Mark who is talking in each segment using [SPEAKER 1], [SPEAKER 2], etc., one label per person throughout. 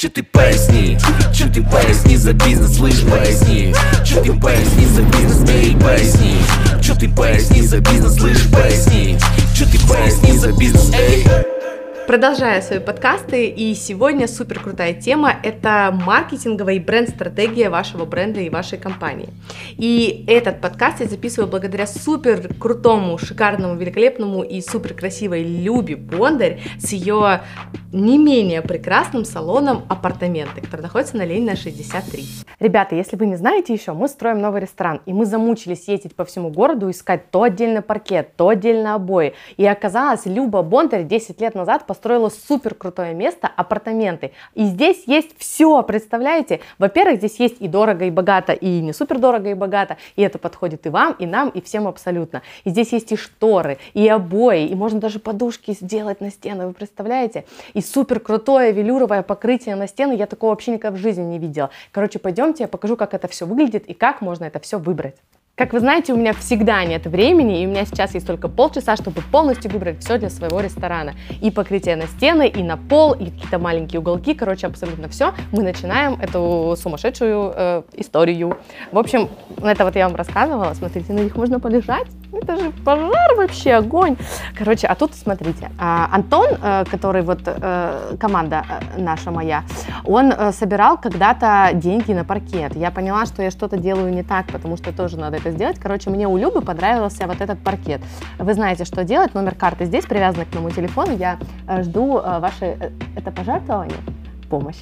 [SPEAKER 1] Че ты поясни, че ты поясни за бизнес, слышь, поясни? Че ты поясни за бизнес, эй, поясни? Че ты поясни за бизнес, слышь, поясни? Че ты поясни за бизнес, эй
[SPEAKER 2] Продолжаю свои подкасты, и сегодня супер крутая тема – это маркетинговая и бренд-стратегия вашего бренда и вашей компании. И этот подкаст я записываю благодаря супер крутому, шикарному, великолепному и супер красивой Любе Бондарь с ее не менее прекрасным салоном апартаменты, который находится на Ленина 63. Ребята, если вы не знаете еще, мы строим новый ресторан, и мы замучились ездить по всему городу, искать то отдельно паркет, то отдельно обои. И оказалось, Люба Бондарь 10 лет назад построила супер крутое место, апартаменты. И здесь есть все, представляете? Во-первых, здесь есть и дорого, и богато, и не супер дорого, и богато. И это подходит и вам, и нам, и всем абсолютно. И здесь есть и шторы, и обои, и можно даже подушки сделать на стены, вы представляете? И супер крутое велюровое покрытие на стены, я такого вообще никогда в жизни не видела. Короче, пойдемте, я покажу, как это все выглядит и как можно это все выбрать. Как вы знаете, у меня всегда нет времени, и у меня сейчас есть только полчаса, чтобы полностью выбрать все для своего ресторана. И покрытие на стены, и на пол, и какие-то маленькие уголки, короче, абсолютно все. Мы начинаем эту сумасшедшую э, историю. В общем, это вот я вам рассказывала, смотрите, на них можно полежать. Это же пожар вообще, огонь. Короче, а тут смотрите, а, Антон, э, который вот э, команда э, наша моя, он собирал когда-то деньги на паркет. Я поняла, что я что-то делаю не так, потому что тоже надо это сделать. Короче, мне у Любы понравился вот этот паркет. Вы знаете, что делать. Номер карты здесь привязан к моему телефону. Я жду ваши... Это пожертвование? Помощь.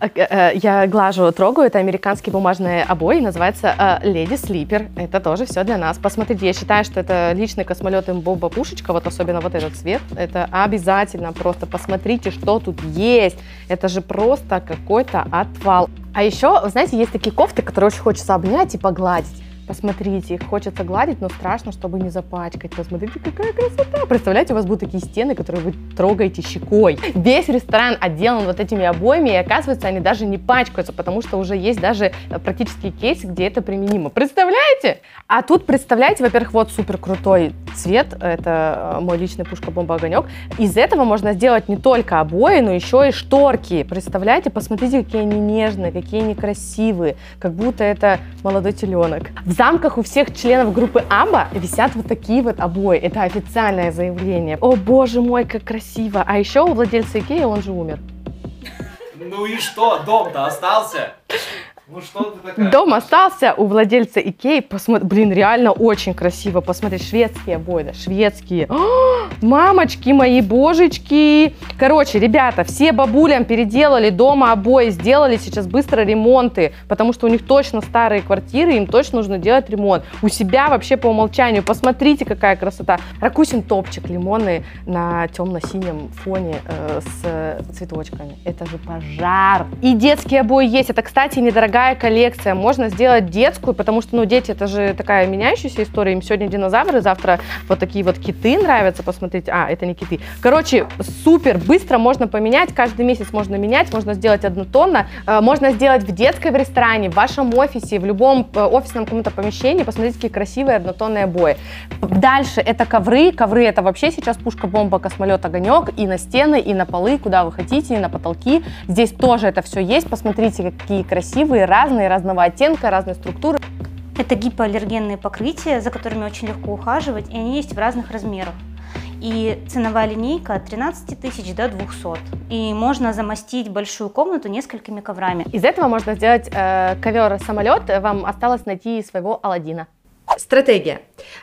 [SPEAKER 2] Э, э, я глажу, трогаю, это американские бумажные обои, называется Леди Слипер. Это тоже все для нас. Посмотрите, я считаю, что это личный космолет Боба Пушечка, вот особенно вот этот цвет. Это обязательно просто посмотрите, что тут есть. Это же просто какой-то отвал. А еще, знаете, есть такие кофты, которые очень хочется обнять и погладить. Посмотрите, их хочется гладить, но страшно, чтобы не запачкать. Посмотрите, какая красота. Представляете, у вас будут такие стены, которые вы трогаете щекой. Весь ресторан отделан вот этими обоями, и оказывается, они даже не пачкаются, потому что уже есть даже э, практически кейс, где это применимо. Представляете? А тут, представляете, во-первых, вот супер крутой цвет, это э, мой личный пушка-бомба-огонек. Из этого можно сделать не только обои, но еще и шторки. Представляете, посмотрите, какие они нежные, какие они красивые, как будто это молодой теленок. В замках у всех членов группы Аба висят вот такие вот обои. Это официальное заявление. О боже мой, как красиво. А еще у владельца Икеи он же умер.
[SPEAKER 3] Ну и что, дом-то остался? Ну что ты такая?
[SPEAKER 2] Дом остался у владельца Икеи. Посмотри, блин, реально очень красиво. Посмотри, шведские обои, шведские. О, мамочки мои, божечки. Короче, ребята, все бабулям переделали дома обои, сделали сейчас быстро ремонты, потому что у них точно старые квартиры, им точно нужно делать ремонт. У себя вообще по умолчанию. Посмотрите, какая красота. Ракусин топчик лимонный на темно-синем фоне э, с цветочками. Это же пожар. И детские обои есть. Это, кстати, недорогая дорогая коллекция. Можно сделать детскую, потому что, ну, дети, это же такая меняющаяся история. Им сегодня динозавры, завтра вот такие вот киты нравятся посмотреть. А, это не киты. Короче, супер, быстро можно поменять. Каждый месяц можно менять, можно сделать однотонно. Э, можно сделать в детской в ресторане, в вашем офисе, в любом э, офисном каком-то помещении. Посмотрите, какие красивые однотонные обои. Дальше это ковры. Ковры это вообще сейчас пушка-бомба, космолет, огонек. И на стены, и на полы, куда вы хотите, и на потолки. Здесь тоже это все есть. Посмотрите, какие красивые, разные, разного оттенка, разной структуры.
[SPEAKER 4] Это гипоаллергенные покрытия, за которыми очень легко ухаживать, и они есть в разных размерах. И ценовая линейка от 13 тысяч до 200. И можно замостить большую комнату несколькими коврами.
[SPEAKER 2] Из этого можно сделать э, ковер-самолет. Вам осталось найти своего Алладина. Стратегия.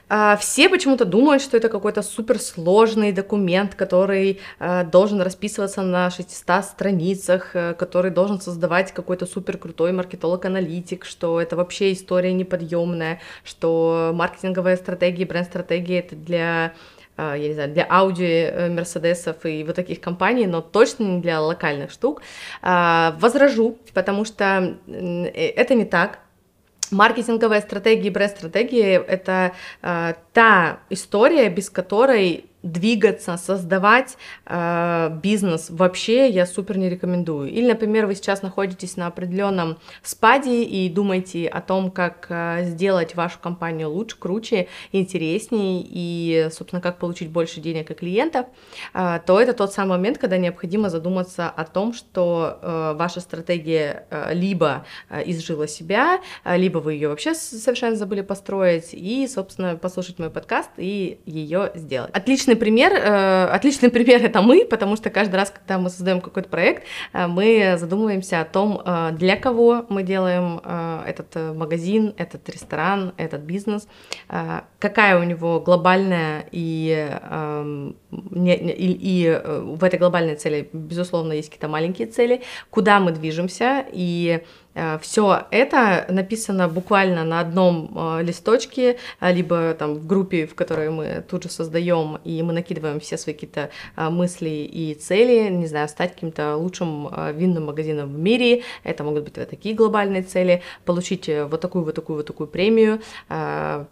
[SPEAKER 2] А, все почему-то думают, что это какой-то суперсложный документ, который а, должен расписываться на 600 страницах, э, который должен создавать какой-то супер крутой маркетолог-аналитик, что это вообще история неподъемная, что маркетинговая стратегия, бренд-стратегия это для а, я не знаю, для Audi, э, Мерседесов и вот таких компаний, но точно не для локальных штук. Возражу, потому что э, это не так. Маркетинговая стратегия и бренд-стратегия — это э, та история, без которой двигаться, создавать э, бизнес вообще я супер не рекомендую. Или, например, вы сейчас находитесь на определенном спаде и думаете о том, как э, сделать вашу компанию лучше, круче, интереснее и, собственно, как получить больше денег и клиентов, э, то это тот самый момент, когда необходимо задуматься о том, что э, ваша стратегия э, либо э, изжила себя, э, либо вы ее вообще совершенно забыли построить, и, собственно, послушать мой подкаст и ее сделать. Отличный пример, э, отличный пример это мы, потому что каждый раз, когда мы создаем какой-то проект, э, мы задумываемся о том, э, для кого мы делаем этот магазин, этот ресторан, этот бизнес, какая у него глобальная и, э, не, и, и э, в этой глобальной цели, безусловно, есть какие-то маленькие цели, куда мы движемся. И Э, Все это написано буквально на одном э, листочке, э, либо там в группе, в которой мы тут же создаем, и мы накидываем все свои какие-то мысли и цели, не знаю, стать каким-то лучшим винным магазином в мире, это могут быть вот такие глобальные цели, получить вот такую, вот такую, вот такую премию,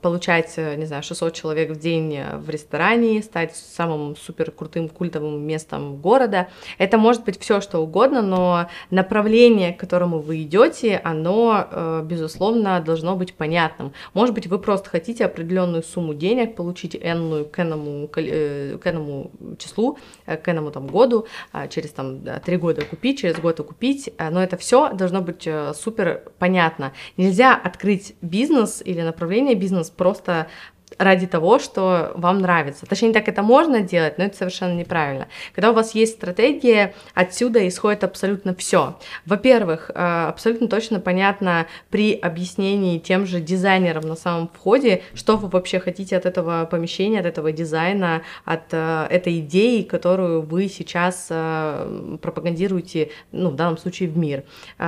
[SPEAKER 2] получать, не знаю, 600 человек в день в ресторане, стать самым супер крутым культовым местом города. Это может быть все что угодно, но направление, к которому вы идете, оно, э, безусловно, должно быть понятным. Может быть, вы просто хотите определенную сумму денег получить энную к энному, э, к энному числу, э, к энному там, году, а через там, три года купить, через год купить, но это все должно быть супер понятно. Нельзя открыть бизнес или направление бизнес просто ради того, что вам нравится. Точнее, так это можно делать, но это совершенно неправильно. Когда у вас есть стратегия, отсюда исходит абсолютно все. Во-первых, э, абсолютно точно понятно при объяснении тем же дизайнерам на самом входе, что вы вообще хотите от этого помещения, от этого дизайна, от э, этой идеи, которую вы сейчас э, пропагандируете, ну, в данном случае в мир.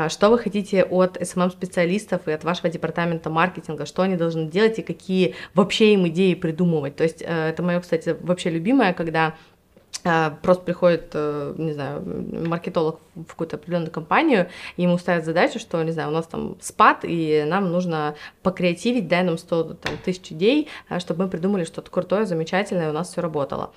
[SPEAKER 2] Что вы хотите от SMM-специалистов и от вашего департамента маркетинга, что они должны делать и какие вообще им идеи придумывать. То есть э, это мое, кстати, вообще любимое, когда э, просто приходит, э, не знаю, маркетолог в какую-то определенную компанию, ему ставят задачу, что, не знаю, у нас там спад, и нам нужно покреативить, дай нам 100 там, тысяч идей, чтобы мы придумали что-то крутое, замечательное, и у нас все работало.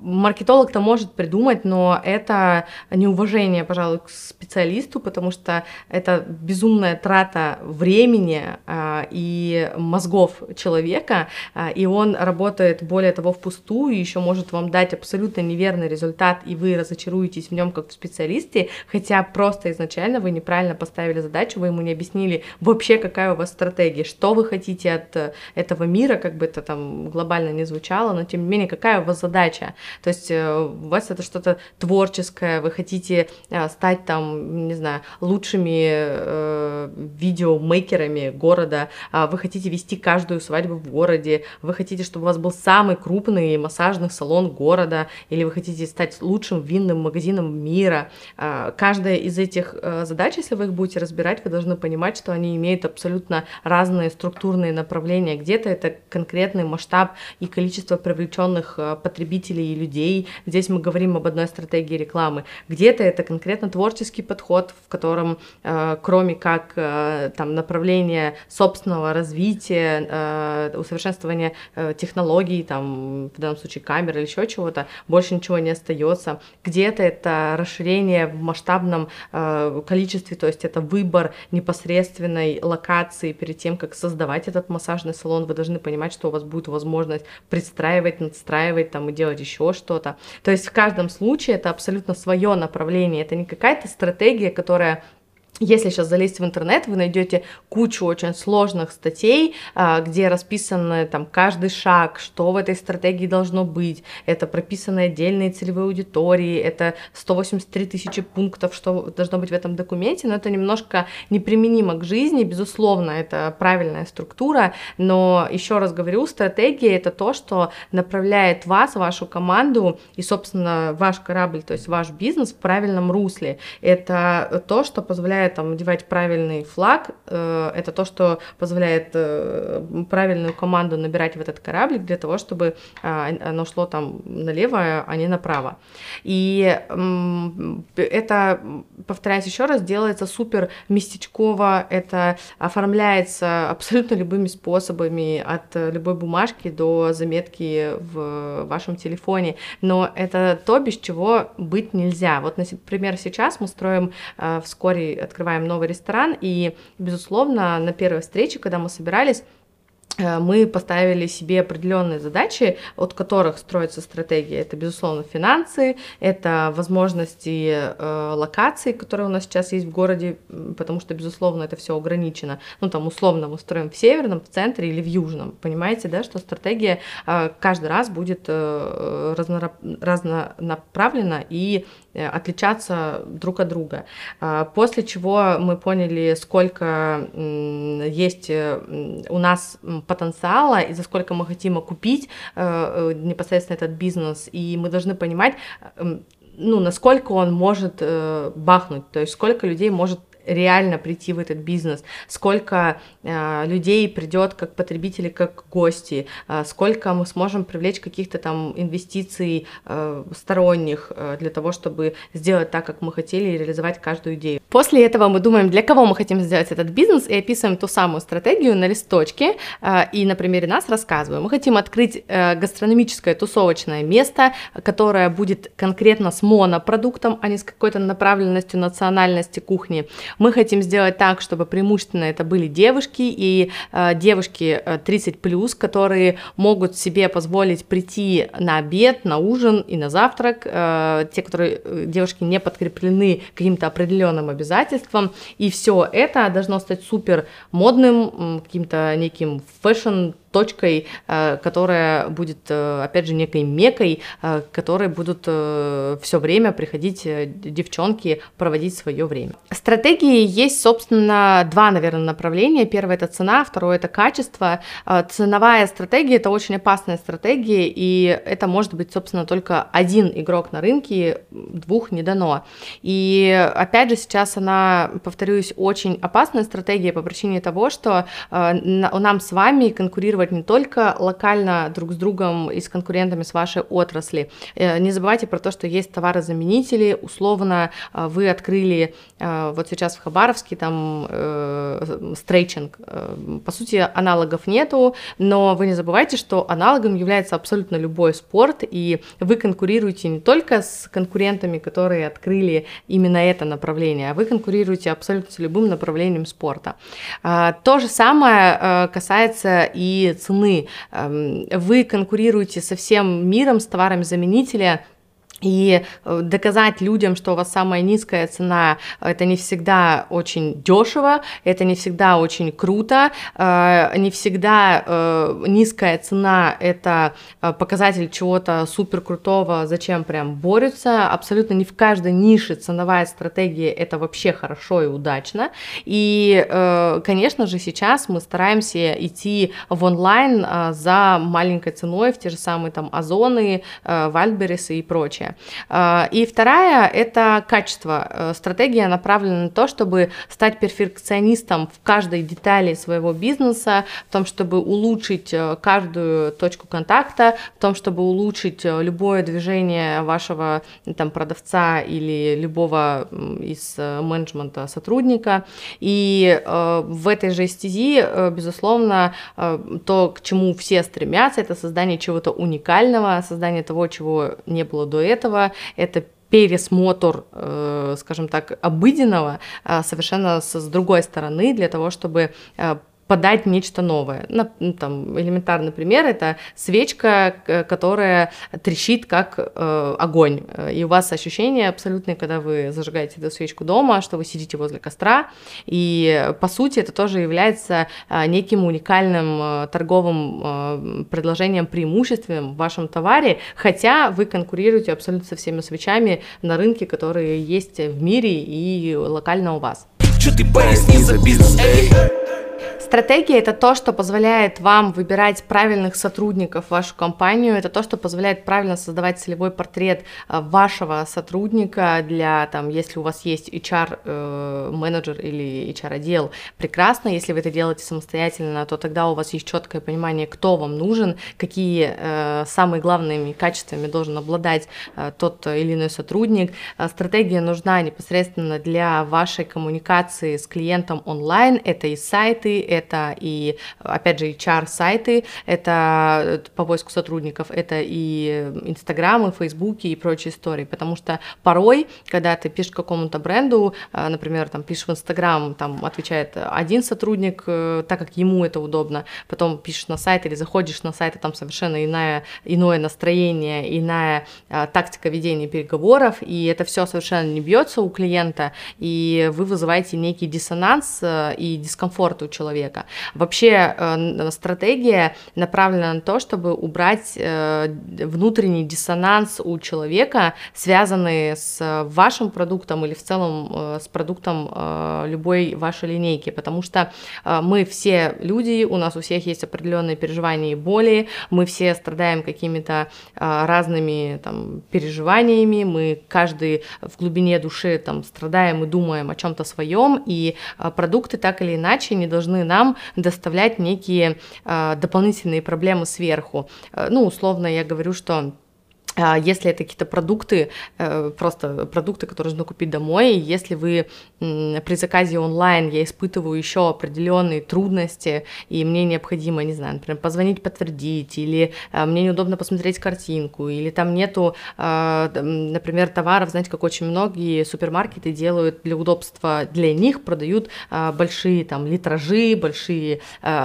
[SPEAKER 2] Маркетолог-то может придумать, но это неуважение, пожалуй, к специалисту, потому что это безумная трата времени а, и мозгов человека, а, и он работает, более того, впустую, и еще может вам дать абсолютно неверный результат, и вы разочаруетесь в нем как в специалисте, хотя просто изначально вы неправильно поставили задачу, вы ему не объяснили вообще, какая у вас стратегия, что вы хотите от этого мира, как бы это там глобально не звучало, но тем не менее, какая у вас задача, то есть э, у вас это что-то творческое, вы хотите э, стать там, не знаю, лучшими э, видеомейкерами города, а вы хотите вести каждую свадьбу в городе, вы хотите, чтобы у вас был самый крупный массажный салон города, или вы хотите стать лучшим винным магазином мира. А, каждая из этих задач, если вы их будете разбирать, вы должны понимать, что они имеют абсолютно разные структурные направления. Где-то это конкретный масштаб и количество привлеченных потребителей людей. Здесь мы говорим об одной стратегии рекламы. Где-то это конкретно творческий подход, в котором э, кроме как э, там направление собственного развития, э, усовершенствования э, технологий, там в данном случае камер или еще чего-то, больше ничего не остается. Где-то это расширение в масштабном э, количестве, то есть это выбор непосредственной локации перед тем, как создавать этот массажный салон. Вы должны понимать, что у вас будет возможность пристраивать, надстраивать там и делать еще что-то. То есть в каждом случае это абсолютно свое направление, это не какая-то стратегия, которая если сейчас залезть в интернет, вы найдете кучу очень сложных статей, а, где расписаны там каждый шаг, что в этой стратегии должно быть. Это прописаны отдельные целевые аудитории, это 183 тысячи пунктов, что должно быть в этом документе, но это немножко неприменимо к жизни, безусловно, это правильная структура, но еще раз говорю, стратегия это то, что направляет вас, вашу команду и, собственно, ваш корабль, то есть ваш бизнес в правильном русле. Это то, что позволяет позволяет там одевать правильный флаг, э, это то, что позволяет э, правильную команду набирать в этот кораблик для того, чтобы э, оно шло там налево, а не направо. И это, повторяюсь еще раз, делается супер местечково, это оформляется абсолютно любыми способами, от любой бумажки до заметки в вашем телефоне, но это то, без чего быть нельзя. Вот, например, сейчас мы строим, э, вскоре открываем новый ресторан, и, безусловно, на первой встрече, когда мы собирались, мы поставили себе определенные задачи, от которых строится стратегия. Это, безусловно, финансы, это возможности э, локаций, которые у нас сейчас есть в городе, потому что, безусловно, это все ограничено. Ну, там, условно, мы строим в северном, в центре или в южном. Понимаете, да, что стратегия э, каждый раз будет э, разно, разнонаправлена и э, отличаться друг от друга. Э, после чего мы поняли, сколько э, есть у нас потенциала и за сколько мы хотим окупить э, э, непосредственно этот бизнес, и мы должны понимать, эм, ну, насколько он может э, бахнуть, то есть сколько людей может реально прийти в этот бизнес, сколько э, людей придет как потребители, как гости, э, сколько мы сможем привлечь каких-то там инвестиций э, сторонних э, для того, чтобы сделать так, как мы хотели, и реализовать каждую идею. После этого мы думаем, для кого мы хотим сделать этот бизнес, и описываем ту самую стратегию на листочке, э, и на примере нас рассказываем. Мы хотим открыть э, гастрономическое тусовочное место, которое будет конкретно с монопродуктом, а не с какой-то направленностью национальности кухни. Мы хотим сделать так, чтобы преимущественно это были девушки и э, девушки 30 э, плюс, которые могут себе позволить прийти на обед, на ужин и на завтрак. Э, те, которые э, девушки не подкреплены каким-то определенным обязательством, и все это должно стать супер модным, каким-то неким fashion точкой, э, которая будет, э, опять же, некой мекой, э, которой будут все время приходить девчонки проводить свое время. Стратегии есть, собственно, два, наверное, направления. Первое это цена, второе это качество. Ценовая стратегия это очень опасная стратегия, и это может быть, собственно, только один игрок на рынке, двух не дано. И опять же, сейчас она, повторюсь, очень опасная стратегия по причине того, что нам с вами конкурировать конкурировать не только локально друг с другом и с конкурентами с вашей отрасли. Э, не забывайте про то, что есть товарозаменители, условно э, вы открыли э, вот сейчас в Хабаровске там стрейчинг. По сути, аналогов нету, но вы не забывайте, что аналогом является абсолютно любой спорт, и вы конкурируете не только с конкурентами, которые открыли именно это направление, а вы конкурируете абсолютно с любым направлением спорта. То же самое касается и цены. Эм, вы конкурируете со всем миром, с товарами заменителя, и э, доказать людям, что у вас самая низкая цена, это не всегда очень дешево, это не всегда очень круто, э, не всегда э, низкая цена это показатель чего-то супер крутого, зачем прям борются. Абсолютно не в каждой нише ценовая стратегия это вообще хорошо и удачно. И, конечно же, сейчас мы стараемся идти в онлайн за маленькой ценой в те же самые там Озоны, Вальберисы и прочее стратегия. А, и вторая – это качество. Э, стратегия направлена на то, чтобы стать перфекционистом в каждой детали своего бизнеса, в том, чтобы улучшить э, каждую точку контакта, в том, чтобы улучшить э, любое движение вашего там, продавца или любого из менеджмента сотрудника. И в этой же стези, безусловно, то, к чему все стремятся, это создание чего-то уникального, создание того, чего не было до этого, этого это пересмотр, э, скажем так, обыденного э, совершенно с другой стороны для того, чтобы э, подать нечто новое. Ну, там, элементарный пример – это свечка, которая трещит как э, огонь. И у вас ощущение абсолютное, когда вы зажигаете эту свечку дома, что вы сидите возле костра. И, по сути, это тоже является э, неким уникальным э, торговым э, предложением, преимуществом в вашем товаре, хотя вы конкурируете абсолютно со всеми свечами на рынке, которые есть в мире и локально у вас. Что ты поясни за бизнес, эй? Стратегия это то, что позволяет вам выбирать правильных сотрудников в вашу компанию, это то, что позволяет правильно создавать целевой портрет э, вашего сотрудника для, там, если у вас есть HR э, или HR отдел, прекрасно, если вы это делаете самостоятельно, то тогда у вас есть четкое понимание, кто вам нужен, какие э, самые главными качествами должен обладать э, тот или иной сотрудник. Э, стратегия нужна непосредственно для вашей коммуникации с клиентом онлайн, это и сайты, это и, опять же, HR-сайты, это э, по поиску сотрудников, это и Инстаграмы, Фейсбуки и прочие истории, потому что порой, когда ты пишешь какому-то бренду, э, например, там пишешь в Инстаграм, там отвечает один сотрудник, э, так как ему это удобно, потом пишешь на сайт или заходишь на сайт, и там совершенно иная, иное настроение, иная тактика ведения переговоров, и это все совершенно не бьется у клиента, и вы вызываете некий диссонанс и дискомфорт у человека, человека. Вообще э, стратегия направлена на то, чтобы убрать э, внутренний диссонанс у человека, связанный с вашим продуктом или в целом э, с продуктом любой вашей линейки, потому что мы все люди, у нас у всех есть определенные переживания и боли, мы все страдаем какими-то разными там, переживаниями, мы каждый в глубине души там страдаем и думаем о чем-то своем, и продукты так или иначе не должны нам доставлять некие э, дополнительные проблемы сверху. Э, ну, условно я говорю, что а, если это какие-то продукты, э, просто продукты, которые нужно купить домой, если вы при заказе онлайн, я испытываю еще определенные трудности, и мне необходимо, не знаю, например, позвонить, подтвердить, или э, мне неудобно посмотреть картинку, или там нету, э, например, товаров, знаете, как очень многие супермаркеты делают для удобства, для них продают большие там литражи, большие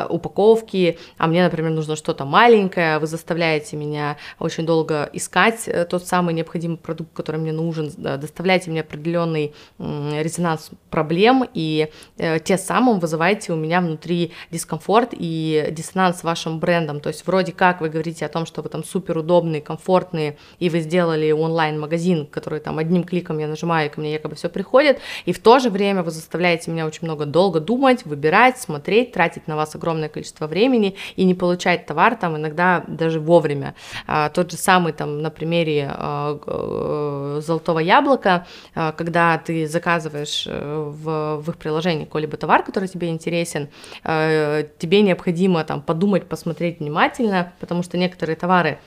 [SPEAKER 2] упаковки, а мне, например, нужно что-то маленькое, вы заставляете меня очень долго искать, искать э, тот самый необходимый продукт, который мне нужен, доставляйте мне определенный резонанс проблем, и э, те самым вызываете у меня внутри дискомфорт и диссонанс с вашим брендом. То есть вроде как вы говорите о том, что вы там супер удобные, комфортные, и вы сделали онлайн-магазин, который там одним кликом я нажимаю, и ко мне якобы все приходит, и в то же время вы заставляете меня очень много долго думать, выбирать, смотреть, тратить на вас огромное количество времени и не получать товар там иногда даже вовремя. А, тот же самый там, на примере а, э, золотого яблока, а, когда ты заказываешь э, в, в их приложении какой-либо товар, который тебе интересен, э, тебе необходимо там подумать, посмотреть внимательно, потому что некоторые товары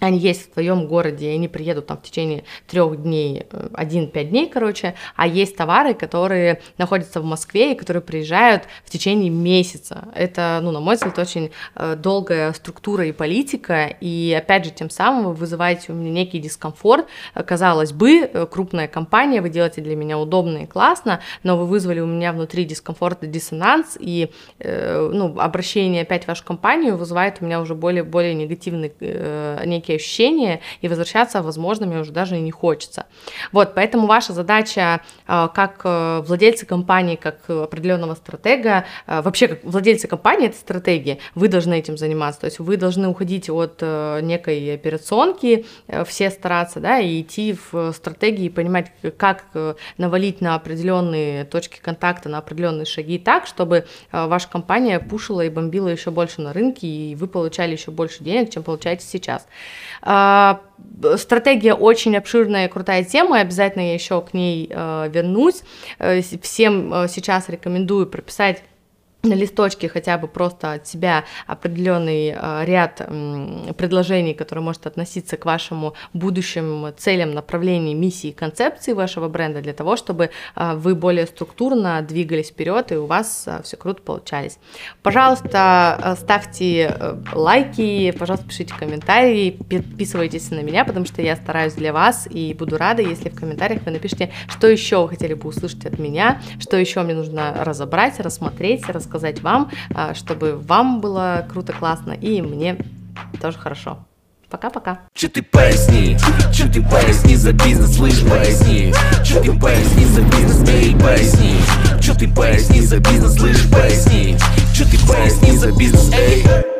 [SPEAKER 2] они есть в твоем городе, и они приедут там в течение трех дней, э, один-пять дней, короче, а есть товары, которые находятся в Москве и которые приезжают в течение месяца. Это, ну, на мой взгляд, очень э, долгая структура и политика, и, опять же, тем самым вы вызываете у меня некий дискомфорт. Казалось бы, э, крупная компания, вы делаете для меня удобно и классно, но вы вызвали у меня внутри дискомфорт и диссонанс, и, ну, обращение опять в вашу компанию вызывает у меня уже более, более негативный некий некие ощущения, и возвращаться, возможно, мне уже даже и не хочется. Вот, поэтому ваша задача э, как э, владельца компании, как определенного стратега, э, вообще как владельца компании, это стратегия, вы должны этим заниматься, то есть вы должны уходить от некой операционки, все стараться, да, и идти в стратегии, понимать, как навалить на определенные точки контакта, на определенные шаги так, чтобы ваша компания пушила и бомбила еще больше на рынке, и вы получали еще больше денег, чем получаете сейчас. А, стратегия очень обширная и крутая тема, обязательно я еще к ней э, вернусь. Э, всем э, сейчас рекомендую прописать на листочке хотя бы просто от себя определенный э, ряд предложений, которые может относиться к вашему будущим целям, направлениям, миссии, концепции вашего бренда для того, чтобы э, вы более структурно двигались вперед и у вас э, все круто получались. Пожалуйста, ставьте лайки, пожалуйста, пишите комментарии, подписывайтесь на меня, потому что я стараюсь для вас и буду рада, если в комментариях вы напишите, что еще вы хотели бы услышать от меня, что еще мне нужно разобрать, рассмотреть, рассказать рассказать вам, а, чтобы вам было круто, классно и мне тоже хорошо. Пока-пока.
[SPEAKER 1] Че ты поясни, че ты поясни за бизнес, слышь, поясни. Че ты поясни за бизнес, эй, поясни. Че ты поясни за бизнес, слышь, поясни. Че ты поясни за бизнес, эй